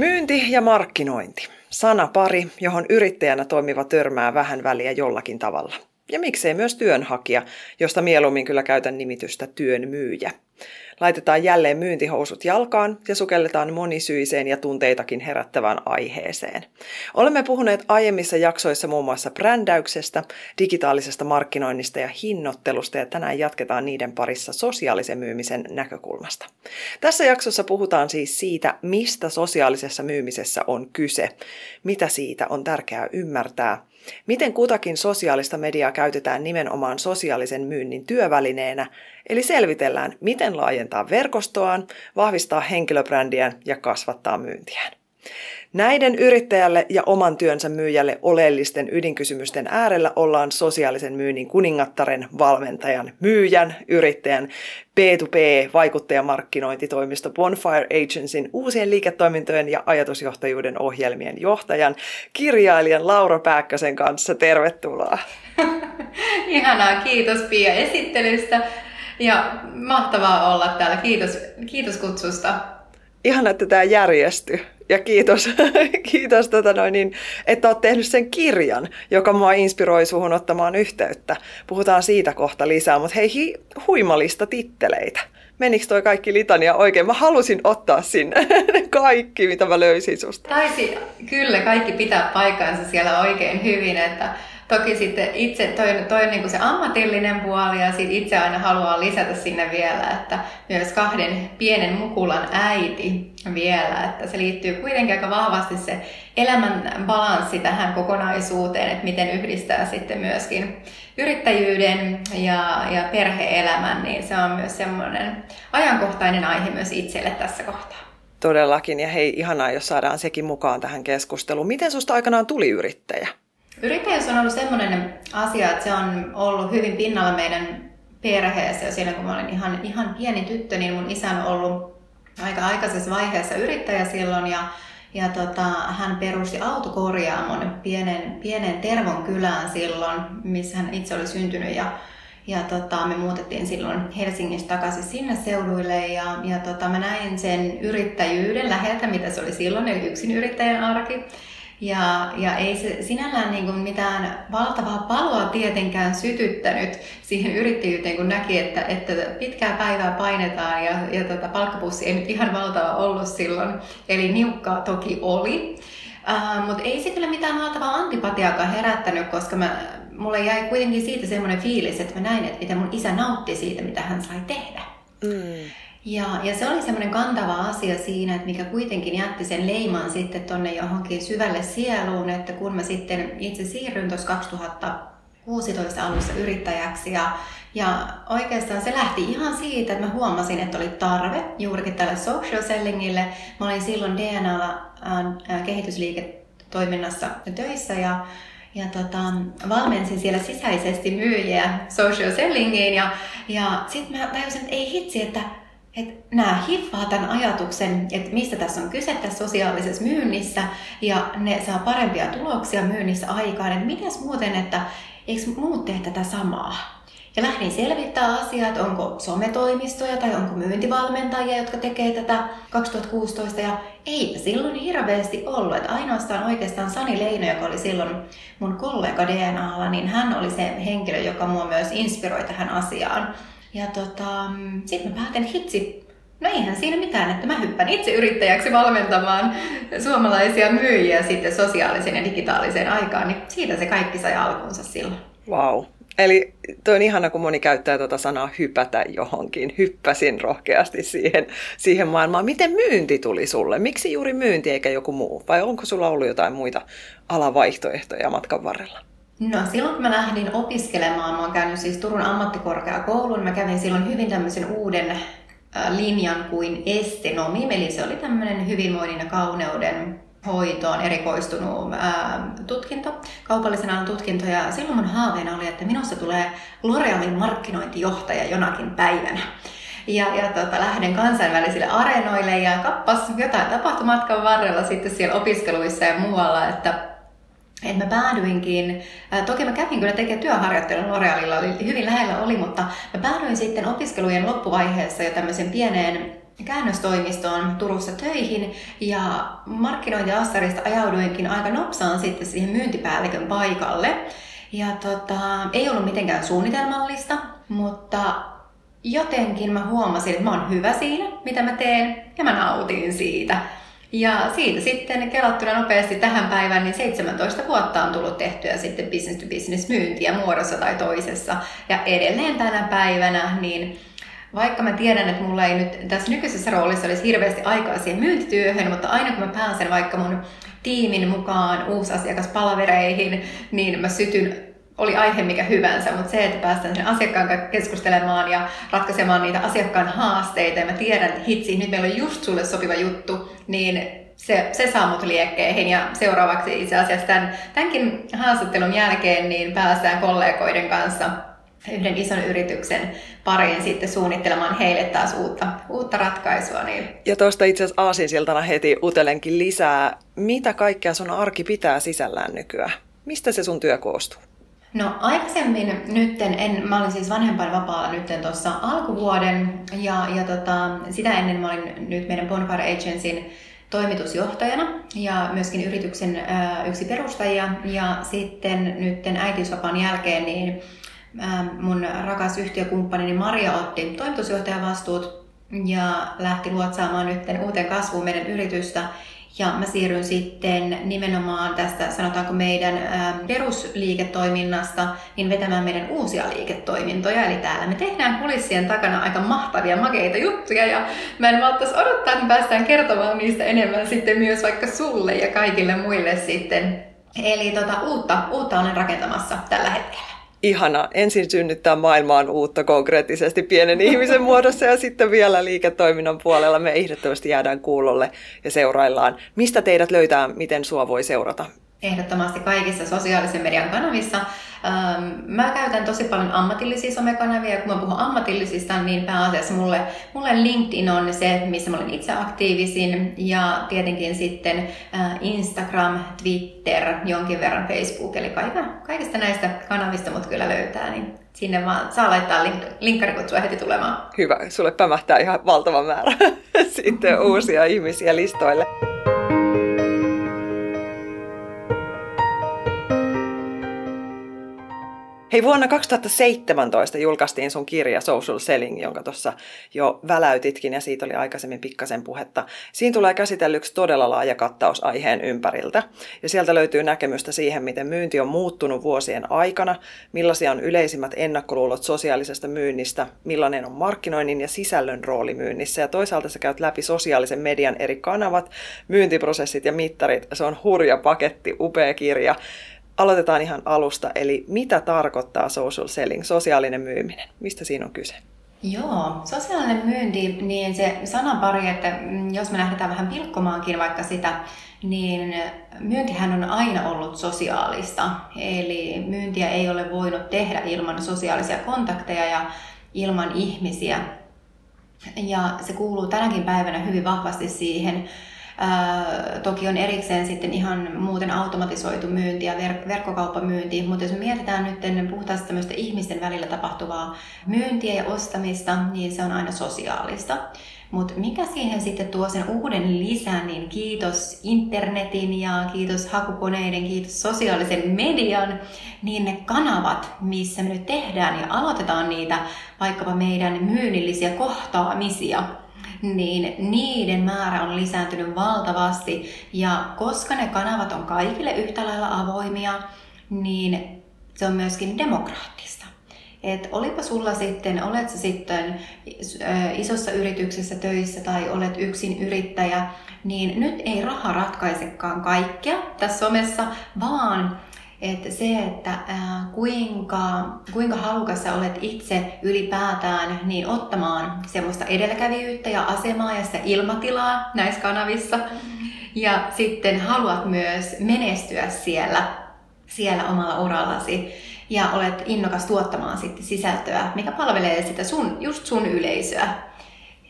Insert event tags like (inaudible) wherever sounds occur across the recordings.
Myynti ja markkinointi. Sanapari, johon yrittäjänä toimiva törmää vähän väliä jollakin tavalla. Ja miksei myös työnhakija, josta mieluummin kyllä käytän nimitystä työn myyjä. Laitetaan jälleen myyntihousut jalkaan ja sukelletaan monisyiseen ja tunteitakin herättävään aiheeseen. Olemme puhuneet aiemmissa jaksoissa muun muassa brändäyksestä, digitaalisesta markkinoinnista ja hinnoittelusta ja tänään jatketaan niiden parissa sosiaalisen myymisen näkökulmasta. Tässä jaksossa puhutaan siis siitä, mistä sosiaalisessa myymisessä on kyse, mitä siitä on tärkeää ymmärtää Miten kutakin sosiaalista mediaa käytetään nimenomaan sosiaalisen myynnin työvälineenä, eli selvitellään, miten laajentaa verkostoaan, vahvistaa henkilöbrändiään ja kasvattaa myyntiään. Näiden yrittäjälle ja oman työnsä myyjälle oleellisten ydinkysymysten äärellä ollaan sosiaalisen myynnin kuningattaren, valmentajan, myyjän, yrittäjän, P2P-vaikuttajamarkkinointitoimisto Bonfire Agencyn uusien liiketoimintojen ja ajatusjohtajuuden ohjelmien johtajan, kirjailijan Laura Pääkkösen kanssa. Tervetuloa! (laughs) Ihanaa, kiitos Pia esittelystä ja mahtavaa olla täällä. Kiitos, kiitos kutsusta. Ihan, että tämä järjestyi. Ja kiitos, (laughs) kiitos tota noin, niin, että olet tehnyt sen kirjan, joka mua inspiroi suhun ottamaan yhteyttä. Puhutaan siitä kohta lisää, mutta hei, hi, huimalista titteleitä. Menikö toi kaikki litania oikein? Mä halusin ottaa sinne (laughs) kaikki, mitä mä löysin susta. Taisi, kyllä, kaikki pitää paikkaansa siellä oikein hyvin, että toki sitten itse toi, toi niin kuin se ammatillinen puoli ja sit itse aina haluaa lisätä sinne vielä, että myös kahden pienen mukulan äiti vielä, että se liittyy kuitenkin aika vahvasti se elämän balanssi tähän kokonaisuuteen, että miten yhdistää sitten myöskin yrittäjyyden ja, ja perheelämän, niin se on myös semmoinen ajankohtainen aihe myös itselle tässä kohtaa. Todellakin, ja hei, ihanaa, jos saadaan sekin mukaan tähän keskusteluun. Miten susta aikanaan tuli yrittäjä? Yrittäjyys on ollut semmoinen asia, että se on ollut hyvin pinnalla meidän perheessä. Ja siinä kun mä olin ihan, ihan pieni tyttö, niin mun isä on ollut aika aikaisessa vaiheessa yrittäjä silloin. Ja, ja tota, hän perusti autokorjaamon pienen, pienen Tervon kylään silloin, missä hän itse oli syntynyt. Ja, ja tota, me muutettiin silloin Helsingistä takaisin sinne seuduille ja, ja tota, mä näin sen yrittäjyyden läheltä, mitä se oli silloin, eli yksin yrittäjän arki. Ja, ja ei se sinällään niin kuin mitään valtavaa paloa tietenkään sytyttänyt siihen yrittäjyyteen, kun näki, että, että pitkää päivää painetaan ja, ja tota, palkkapussi ei nyt ihan valtava ollut silloin. Eli niukkaa toki oli. Uh, Mutta ei se kyllä mitään valtavaa antipatiaakaan herättänyt, koska mä, mulle jäi kuitenkin siitä semmoinen fiilis, että mä näin, että mitä mun isä nautti siitä, mitä hän sai tehdä. Mm. Ja, ja se oli semmoinen kantava asia siinä, että mikä kuitenkin jätti sen leiman sitten tonne johonkin syvälle sieluun, että kun mä sitten itse siirryin tuossa 2016 alussa yrittäjäksi ja, ja oikeastaan se lähti ihan siitä, että mä huomasin, että oli tarve juurikin tälle social sellingille. Mä olin silloin DNAlla äh, kehitysliiketoiminnassa töissä ja ja tota, valmensin siellä sisäisesti myyjiä social sellingiin ja, ja sitten mä tajusin, että ei hitsi, että että nämä hiffaa tämän ajatuksen, että mistä tässä on kyse tässä sosiaalisessa myynnissä ja ne saa parempia tuloksia myynnissä aikaan, että mitäs muuten, että eikö muut tee tätä samaa? Ja lähdin selvittää asiaa, että onko sometoimistoja tai onko myyntivalmentajia, jotka tekee tätä 2016. Ja ei silloin hirveästi ollut. Että ainoastaan oikeastaan Sani Leino, joka oli silloin mun kollega DNAlla, niin hän oli se henkilö, joka mua myös inspiroi tähän asiaan. Ja tota, sitten mä päätin, hitsi, no eihän siinä mitään, että mä hyppän itse yrittäjäksi valmentamaan suomalaisia myyjiä sitten sosiaalisen ja digitaaliseen aikaan, niin siitä se kaikki sai alkunsa silloin. Wow. Eli toi on ihana, kun moni käyttää tuota sanaa hypätä johonkin. Hyppäsin rohkeasti siihen, siihen maailmaan. Miten myynti tuli sulle? Miksi juuri myynti eikä joku muu? Vai onko sulla ollut jotain muita alavaihtoehtoja matkan varrella? No silloin kun mä lähdin opiskelemaan, mä oon käynyt siis Turun ammattikorkeakoulun, mä kävin silloin hyvin tämmöisen uuden linjan kuin estenomi, eli se oli tämmöinen hyvinvoinnin ja kauneuden hoitoon erikoistunut ää, tutkinto, kaupallisen alan tutkinto, ja silloin mun haaveena oli, että minusta tulee L'Orealin markkinointijohtaja jonakin päivänä. Ja, ja tota, lähden kansainvälisille areenoille ja kappas jotain tapahtui matkan varrella sitten siellä opiskeluissa ja muualla, että et mä päädyinkin, ää, toki mä kävin kyllä tekemään työharjoittelun L'Orealilla, oli, hyvin lähellä oli, mutta mä päädyin sitten opiskelujen loppuvaiheessa jo tämmöisen pieneen käännöstoimistoon Turussa töihin ja markkinointiassarista ajauduinkin aika nopsaan sitten siihen myyntipäällikön paikalle. Ja tota, ei ollut mitenkään suunnitelmallista, mutta jotenkin mä huomasin, että mä oon hyvä siinä, mitä mä teen, ja mä nautin siitä. Ja siitä sitten kelattuna nopeasti tähän päivään, niin 17 vuotta on tullut tehtyä sitten business to business myyntiä muodossa tai toisessa. Ja edelleen tänä päivänä, niin vaikka mä tiedän, että mulla ei nyt tässä nykyisessä roolissa olisi hirveästi aikaa siihen myyntityöhön, mutta aina kun mä pääsen vaikka mun tiimin mukaan uusasiakaspalavereihin, niin mä sytyn oli aihe mikä hyvänsä, mutta se, että päästään sen asiakkaan kanssa keskustelemaan ja ratkaisemaan niitä asiakkaan haasteita, ja mä tiedän, että hitsi, nyt meillä on just sulle sopiva juttu, niin se, se saa mut liekkeihin ja seuraavaksi itse asiassa tämän, tämänkin haastattelun jälkeen niin päästään kollegoiden kanssa yhden ison yrityksen pariin sitten suunnittelemaan heille taas uutta, uutta ratkaisua. Niin. Ja tuosta itse asiassa aasinsiltana heti utelenkin lisää. Mitä kaikkea sun arki pitää sisällään nykyään? Mistä se sun työ koostuu? No aikaisemmin nytten, en, mä olin siis vanhempainvapaalla nytten tuossa alkuvuoden ja, ja tota, sitä ennen mä olin nyt meidän Bonfire Agencyn toimitusjohtajana ja myöskin yrityksen ää, yksi perustajia. Ja sitten nytten äitiysvapaan jälkeen niin mun rakas yhtiökumppanini Maria otti toimitusjohtajan vastuut ja lähti luotsaamaan nyt uuteen kasvuun meidän yritystä. Ja mä siirryn sitten nimenomaan tästä, sanotaanko meidän perusliiketoiminnasta, niin vetämään meidän uusia liiketoimintoja. Eli täällä me tehdään kulissien takana aika mahtavia, makeita juttuja ja mä en malttaisi odottaa, että me päästään kertomaan niistä enemmän sitten myös vaikka sulle ja kaikille muille sitten. Eli tota, uutta, uutta olen rakentamassa tällä hetkellä ihana ensin synnyttää maailmaan uutta konkreettisesti pienen (laughs) ihmisen muodossa ja sitten vielä liiketoiminnan puolella me ehdottomasti jäädään kuulolle ja seuraillaan. Mistä teidät löytää, miten sua voi seurata? Ehdottomasti kaikissa sosiaalisen median kanavissa. Mä käytän tosi paljon ammatillisia somekanavia, kun mä puhun ammatillisista, niin pääasiassa mulle, mulle LinkedIn on se, missä mä olen itse aktiivisin, ja tietenkin sitten Instagram, Twitter, jonkin verran Facebook, eli kaikista näistä kanavista mut kyllä löytää, niin sinne vaan saa laittaa link, linkkarikutsua heti tulemaan. Hyvä, sulle pämähtää ihan valtava määrä (laughs) sitten uusia ihmisiä listoille. Hei, vuonna 2017 julkaistiin sun kirja Social Selling, jonka tuossa jo väläytitkin ja siitä oli aikaisemmin pikkasen puhetta. Siinä tulee käsitellyksi todella laaja kattaus aiheen ympäriltä ja sieltä löytyy näkemystä siihen, miten myynti on muuttunut vuosien aikana, millaisia on yleisimmät ennakkoluulot sosiaalisesta myynnistä, millainen on markkinoinnin ja sisällön rooli myynnissä ja toisaalta sä käyt läpi sosiaalisen median eri kanavat, myyntiprosessit ja mittarit. Se on hurja paketti, upea kirja. Aloitetaan ihan alusta, eli mitä tarkoittaa social selling, sosiaalinen myyminen? Mistä siinä on kyse? Joo, sosiaalinen myynti, niin se sanapari, että mm, jos me lähdetään vähän pilkkomaankin vaikka sitä, niin myyntihän on aina ollut sosiaalista. Eli myyntiä ei ole voinut tehdä ilman sosiaalisia kontakteja ja ilman ihmisiä. Ja se kuuluu tänäkin päivänä hyvin vahvasti siihen toki on erikseen sitten ihan muuten automatisoitu myynti ja ver- verkkokauppamyynti, mutta jos me mietitään nyt puhtaasti tämmöistä ihmisten välillä tapahtuvaa myyntiä ja ostamista, niin se on aina sosiaalista. Mutta mikä siihen sitten tuo sen uuden lisän, niin kiitos internetin ja kiitos hakukoneiden, kiitos sosiaalisen median, niin ne kanavat, missä me nyt tehdään ja aloitetaan niitä vaikkapa meidän myynnillisiä kohtaamisia, niin niiden määrä on lisääntynyt valtavasti. Ja koska ne kanavat on kaikille yhtä lailla avoimia, niin se on myöskin demokraattista. Et olipa sulla sitten, olet sä sitten isossa yrityksessä töissä tai olet yksin yrittäjä, niin nyt ei raha ratkaisekaan kaikkea tässä somessa, vaan että se, että ää, kuinka, kuinka halukas sä olet itse ylipäätään niin ottamaan semmoista edelläkävijyyttä ja asemaa ja sitä ilmatilaa näissä kanavissa. Ja sitten haluat myös menestyä siellä, siellä omalla urallasi. Ja olet innokas tuottamaan sitten sisältöä, mikä palvelee sitä sun, just sun yleisöä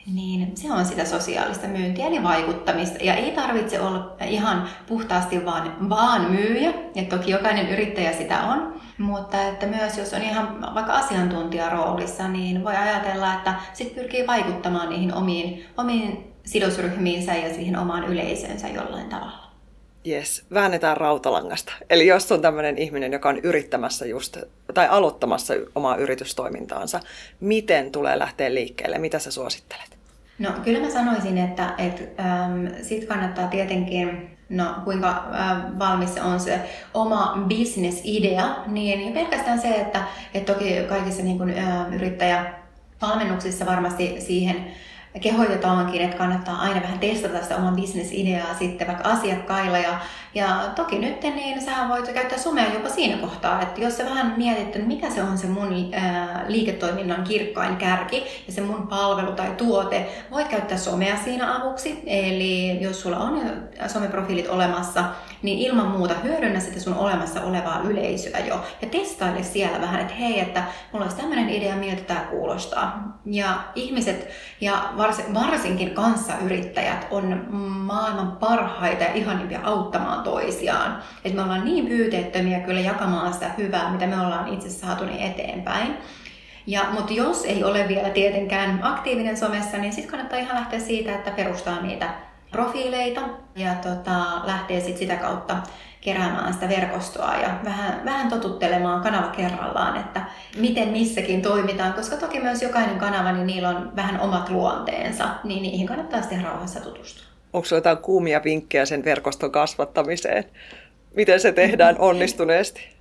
niin se on sitä sosiaalista myyntiä eli vaikuttamista. Ja ei tarvitse olla ihan puhtaasti vaan, vaan myyjä, ja toki jokainen yrittäjä sitä on, mutta että myös jos on ihan vaikka asiantuntijaroolissa, niin voi ajatella, että sitten pyrkii vaikuttamaan niihin omiin, omiin sidosryhmiinsä ja siihen omaan yleisönsä jollain tavalla. Yes, väännetään rautalangasta. Eli jos on tämmöinen ihminen, joka on yrittämässä just, tai aloittamassa omaa yritystoimintaansa, miten tulee lähteä liikkeelle? Mitä sä suosittelet? No kyllä mä sanoisin, että, että ähm, sit kannattaa tietenkin, no kuinka äh, valmis on se oma business-idea, niin pelkästään se, että, että toki kaikissa niin kuin, äh, yrittäjävalmennuksissa varmasti siihen kehoitetaankin, että kannattaa aina vähän testata sitä oman bisnesideaa sitten vaikka asiakkailla. Ja, ja toki nyt niin sä voit käyttää somea jopa siinä kohtaa, että jos sä vähän mietit, että mikä se on se mun ää, liiketoiminnan kirkkain kärki ja se mun palvelu tai tuote, voit käyttää somea siinä avuksi. Eli jos sulla on someprofiilit olemassa, niin ilman muuta hyödynnä sitä sun olemassa olevaa yleisöä jo ja testaile siellä vähän, että hei, että mulla olisi tämmöinen idea, miltä tämä kuulostaa. Ja ihmiset ja varsinkin kanssayrittäjät on maailman parhaita ja ihanimpia auttamaan toisiaan. Et me ollaan niin pyyteettömiä kyllä jakamaan sitä hyvää, mitä me ollaan itse saatu niin eteenpäin. Ja, mutta jos ei ole vielä tietenkään aktiivinen somessa, niin sitten kannattaa ihan lähteä siitä, että perustaa niitä profiileita ja tota, lähtee sit sitä kautta keräämään sitä verkostoa ja vähän, vähän totuttelemaan kanava kerrallaan, että miten missäkin toimitaan, koska toki myös jokainen kanava, niin niillä on vähän omat luonteensa, niin niihin kannattaa sitten rauhassa tutustua. Onko sinulla jotain kuumia vinkkejä sen verkoston kasvattamiseen? Miten se tehdään (laughs) onnistuneesti?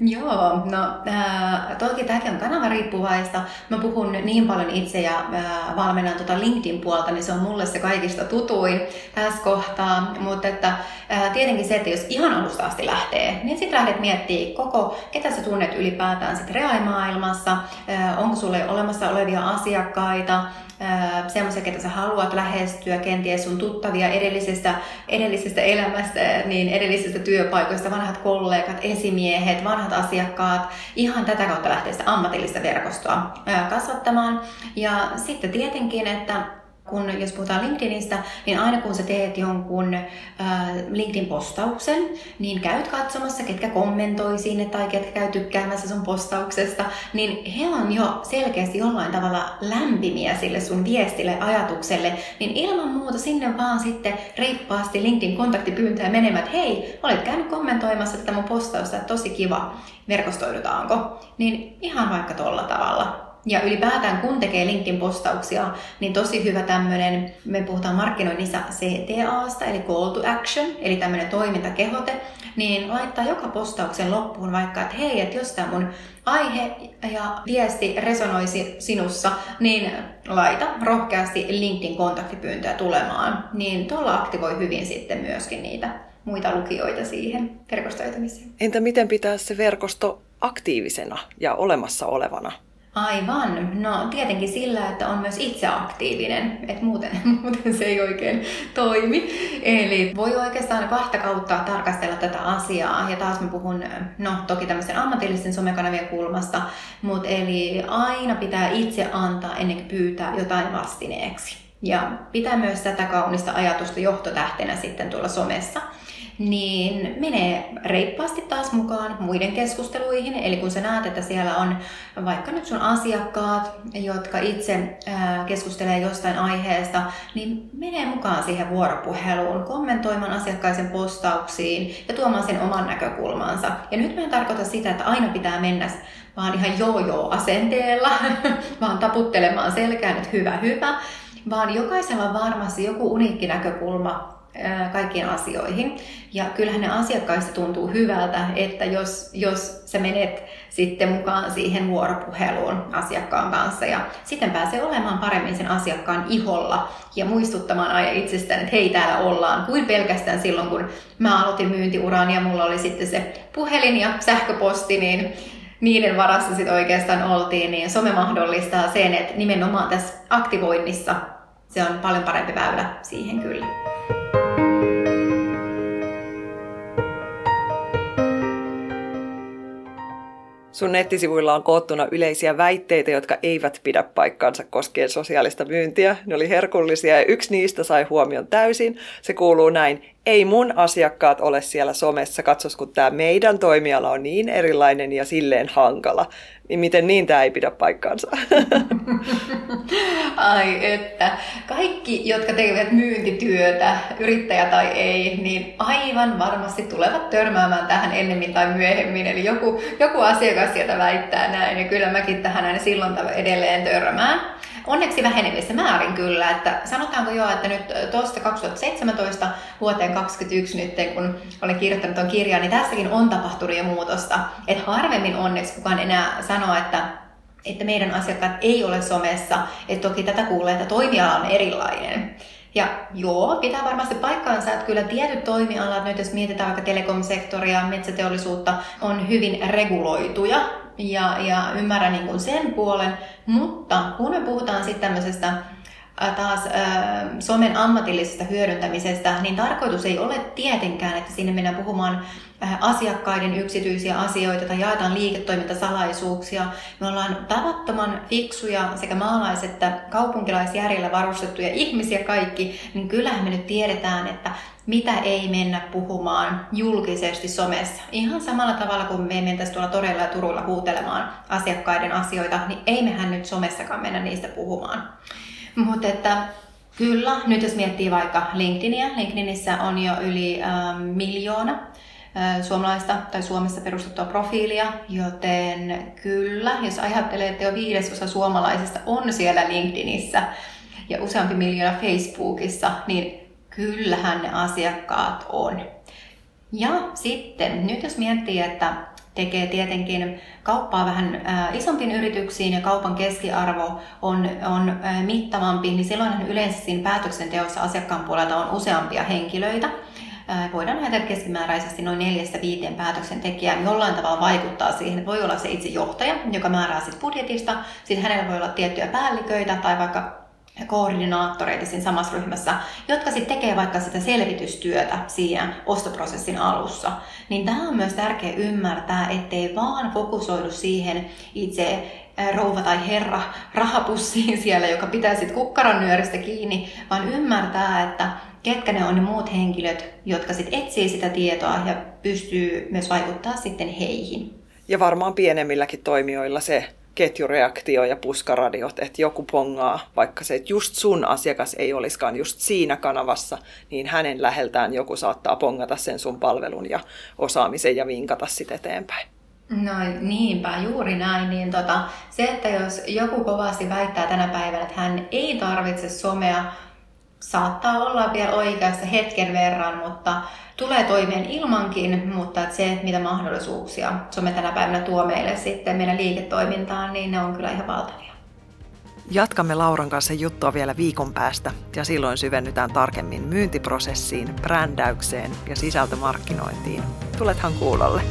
Joo, no äh, toki tämäkin on kanava riippuvaista. Mä puhun niin paljon itse ja äh, valmennan tuota LinkedIn puolta, niin se on mulle se kaikista tutuin tässä kohtaa. Mutta että äh, tietenkin se, että jos ihan alusta asti lähtee, niin sitten lähdet miettimään koko, ketä sä tunnet ylipäätään sit reaalimaailmassa, äh, onko sulle olemassa olevia asiakkaita, semmoisia, ketä sä haluat lähestyä, kenties sun tuttavia edellisestä, edellisestä elämästä, niin edellisestä työpaikoista, vanhat kollegat, esimiehet, vanhat asiakkaat, ihan tätä kautta lähtee sitä ammatillista verkostoa kasvattamaan. Ja sitten tietenkin, että kun jos puhutaan LinkedInistä, niin aina kun sä teet jonkun äh, LinkedIn-postauksen, niin käyt katsomassa, ketkä kommentoi sinne tai ketkä käy tykkäämässä sun postauksesta, niin he on jo selkeästi jollain tavalla lämpimiä sille sun viestille, ajatukselle, niin ilman muuta sinne vaan sitten reippaasti LinkedIn kontaktipyyntöjä menemään, että hei, olet käynyt kommentoimassa tätä mun postausta, tosi kiva, verkostoidutaanko? Niin ihan vaikka tolla tavalla ja ylipäätään kun tekee LinkedIn-postauksia, niin tosi hyvä tämmöinen, me puhutaan markkinoinnissa CTAsta, eli Call to Action, eli tämmöinen toimintakehote, niin laittaa joka postauksen loppuun vaikka, että hei, että jos tämä mun aihe ja viesti resonoisi sinussa, niin laita rohkeasti LinkedIn-kontaktipyyntöjä tulemaan. Niin tuolla aktivoi hyvin sitten myöskin niitä muita lukijoita siihen verkostoitumiseen. Entä miten pitää se verkosto aktiivisena ja olemassa olevana? Aivan. No tietenkin sillä, että on myös itse aktiivinen, että muuten, (laughs) muuten se ei oikein toimi. Eli voi oikeastaan kahta kautta tarkastella tätä asiaa. Ja taas mä puhun, no toki tämmöisen ammatillisen somekanavien kulmasta, mutta eli aina pitää itse antaa ennen kuin pyytää jotain vastineeksi. Ja pitää myös tätä kaunista ajatusta johtotähtenä sitten tuolla somessa niin menee reippaasti taas mukaan muiden keskusteluihin. Eli kun sä näet, että siellä on vaikka nyt sun asiakkaat, jotka itse keskustelee jostain aiheesta, niin menee mukaan siihen vuoropuheluun, kommentoimaan asiakkaisen postauksiin ja tuomaan sen oman näkökulmansa. Ja nyt mä en tarkoita sitä, että aina pitää mennä vaan ihan joo-joo-asenteella, (laughs) vaan taputtelemaan selkään, että hyvä, hyvä, vaan jokaisella on varmasti joku uniikki näkökulma kaikkiin asioihin. Ja kyllähän ne asiakkaista tuntuu hyvältä, että jos, jos sä menet sitten mukaan siihen vuoropuheluun asiakkaan kanssa ja sitten pääsee olemaan paremmin sen asiakkaan iholla ja muistuttamaan aina itsestään, että hei täällä ollaan, kuin pelkästään silloin kun mä aloitin myyntiuraan ja mulla oli sitten se puhelin ja sähköposti, niin niiden varassa sitten oikeastaan oltiin, niin some mahdollistaa sen, että nimenomaan tässä aktivoinnissa se on paljon parempi väylä siihen kyllä. Sun nettisivuilla on koottuna yleisiä väitteitä, jotka eivät pidä paikkaansa koskien sosiaalista myyntiä. Ne oli herkullisia ja yksi niistä sai huomion täysin. Se kuuluu näin, ei mun asiakkaat ole siellä somessa, katsos kun tämä meidän toimiala on niin erilainen ja silleen hankala. Niin miten niin tämä ei pidä paikkaansa? (laughs) Ai että, kaikki, jotka tekevät myyntityötä, yrittäjä tai ei, niin aivan varmasti tulevat törmäämään tähän ennemmin tai myöhemmin. Eli joku, joku asiakas sieltä väittää näin, ja kyllä mäkin tähän aina silloin edelleen törmään. Onneksi vähenevissä määrin kyllä, että sanotaanko jo, että nyt tuosta 2017 vuoteen 2021 nyt, kun olen kirjoittanut tuon kirjan, niin tässäkin on tapahtunut jo muutosta. Että harvemmin onneksi kukaan enää sanoo, että että meidän asiakkaat ei ole somessa, että toki tätä kuulee, että toimiala on erilainen. Ja joo, pitää varmasti paikkaansa, että kyllä tietyt toimialat, nyt jos mietitään vaikka telekom-sektoria, metsäteollisuutta, on hyvin reguloituja ja, ja ymmärrän niin kuin sen puolen, mutta kun me puhutaan sitten tämmöisestä taas somen ammatillisesta hyödyntämisestä, niin tarkoitus ei ole tietenkään, että sinne mennään puhumaan asiakkaiden yksityisiä asioita tai jaetaan liiketoimintasalaisuuksia. Me ollaan tavattoman fiksuja sekä maalais- että kaupunkilaisjärjellä varustettuja ihmisiä kaikki, niin kyllähän me nyt tiedetään, että mitä ei mennä puhumaan julkisesti somessa. Ihan samalla tavalla kuin me mentäisiin tuolla toreilla ja turuilla huutelemaan asiakkaiden asioita, niin ei mehän nyt somessakaan mennä niistä puhumaan. Mutta että kyllä, nyt jos miettii vaikka LinkedInia, LinkedInissä on jo yli ähm, miljoona äh, suomalaista tai Suomessa perustettua profiilia, joten kyllä, jos ajattelee, että jo viidesosa suomalaisista on siellä LinkedInissä ja useampi miljoona Facebookissa, niin kyllähän ne asiakkaat on. Ja sitten, nyt jos miettii, että tekee tietenkin kauppaa vähän äh, isompiin yrityksiin ja kaupan keskiarvo on, on mittavampi, niin silloin yleensä siinä päätöksenteossa asiakkaan puolelta on useampia henkilöitä. Voidaan ajatella keskimääräisesti noin neljästä viiteen päätöksentekijää jollain tavalla vaikuttaa siihen. Voi olla se itse johtaja, joka määrää sitten budjetista. Sitten hänellä voi olla tiettyjä päälliköitä tai vaikka koordinaattoreita siinä samassa ryhmässä, jotka sitten tekee vaikka sitä selvitystyötä siinä ostoprosessin alussa. Niin tämä on myös tärkeää ymmärtää, ettei vaan fokusoidu siihen itse rouva tai herra rahapussiin (laughs) siellä, joka pitää sitten kukkaran nyöristä kiinni, vaan ymmärtää, että ketkä ne on ne muut henkilöt, jotka sitten etsii sitä tietoa ja pystyy myös vaikuttaa sitten heihin. Ja varmaan pienemmilläkin toimijoilla se ketjureaktio ja puskaradiot, että joku pongaa, vaikka se, että just sun asiakas ei olisikaan just siinä kanavassa, niin hänen läheltään joku saattaa pongata sen sun palvelun ja osaamisen ja vinkata sitä eteenpäin. No niinpä, juuri näin. Niin tota, se, että jos joku kovasti väittää tänä päivänä, että hän ei tarvitse somea, saattaa olla vielä oikeassa hetken verran, mutta tulee toimeen ilmankin, mutta että se, mitä mahdollisuuksia some tänä päivänä tuo meille sitten meidän liiketoimintaan, niin ne on kyllä ihan valtavia. Jatkamme Lauran kanssa juttua vielä viikon päästä ja silloin syvennytään tarkemmin myyntiprosessiin, brändäykseen ja sisältömarkkinointiin. Tulethan kuulolle.